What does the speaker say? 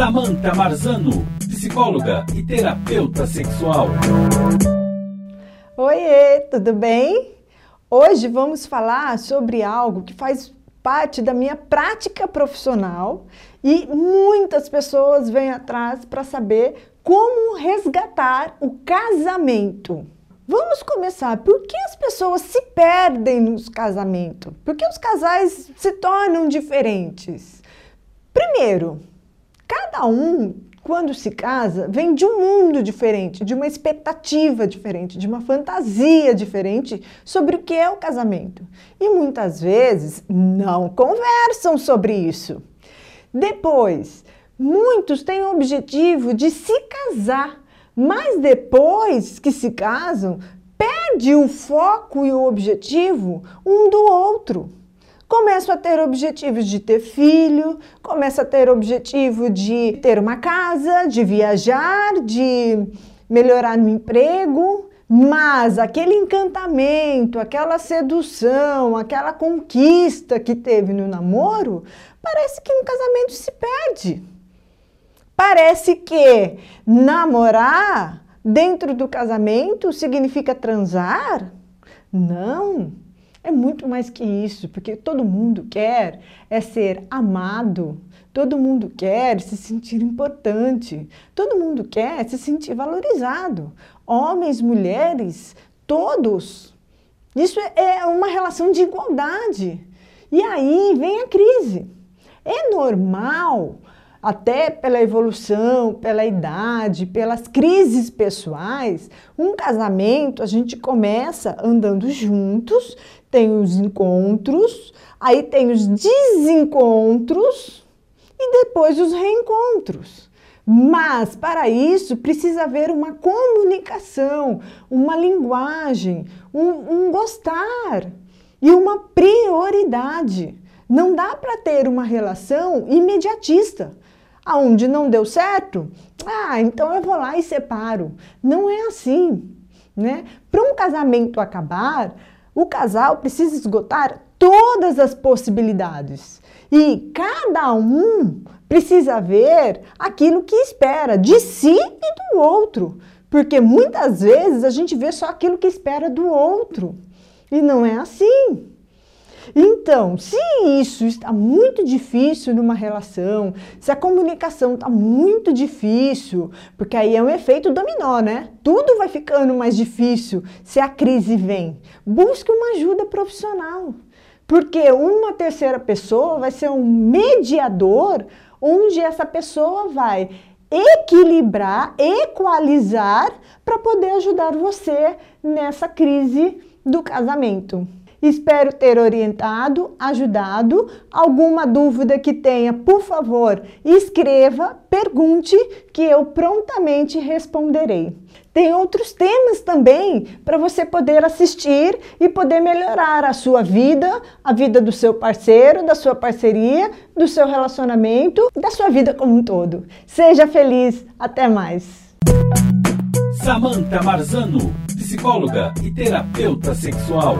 Samantha Marzano, psicóloga e terapeuta sexual. Oiê, tudo bem? Hoje vamos falar sobre algo que faz parte da minha prática profissional e muitas pessoas vêm atrás para saber como resgatar o casamento. Vamos começar. Por que as pessoas se perdem nos casamentos? Por que os casais se tornam diferentes? Primeiro, cada um, quando se casa, vem de um mundo diferente, de uma expectativa diferente, de uma fantasia diferente sobre o que é o casamento. E muitas vezes não conversam sobre isso. Depois, muitos têm o objetivo de se casar, mas depois que se casam, perde o foco e o objetivo um do outro começo a ter objetivos de ter filho, começo a ter objetivo de ter uma casa, de viajar, de melhorar no emprego, mas aquele encantamento, aquela sedução, aquela conquista que teve no namoro, parece que no casamento se perde. Parece que namorar dentro do casamento significa transar? Não. É muito mais que isso, porque todo mundo quer é ser amado, todo mundo quer se sentir importante, todo mundo quer se sentir valorizado. Homens, mulheres, todos. Isso é uma relação de igualdade. E aí vem a crise. É normal até pela evolução, pela idade, pelas crises pessoais, um casamento a gente começa andando juntos, tem os encontros, aí tem os desencontros e depois os reencontros. Mas para isso precisa haver uma comunicação, uma linguagem, um, um gostar e uma prioridade. Não dá para ter uma relação imediatista. Aonde não deu certo, ah, então eu vou lá e separo. Não é assim, né? Para um casamento acabar, o casal precisa esgotar todas as possibilidades. E cada um precisa ver aquilo que espera de si e do outro. Porque muitas vezes a gente vê só aquilo que espera do outro. E não é assim. Então, se isso está muito difícil numa relação, se a comunicação está muito difícil, porque aí é um efeito dominó, né? Tudo vai ficando mais difícil se a crise vem. Busque uma ajuda profissional, porque uma terceira pessoa vai ser um mediador onde essa pessoa vai equilibrar, equalizar para poder ajudar você nessa crise do casamento. Espero ter orientado, ajudado. Alguma dúvida que tenha, por favor, escreva, pergunte que eu prontamente responderei. Tem outros temas também para você poder assistir e poder melhorar a sua vida, a vida do seu parceiro, da sua parceria, do seu relacionamento, da sua vida como um todo. Seja feliz, até mais. Samantha Marzano psicóloga e terapeuta sexual.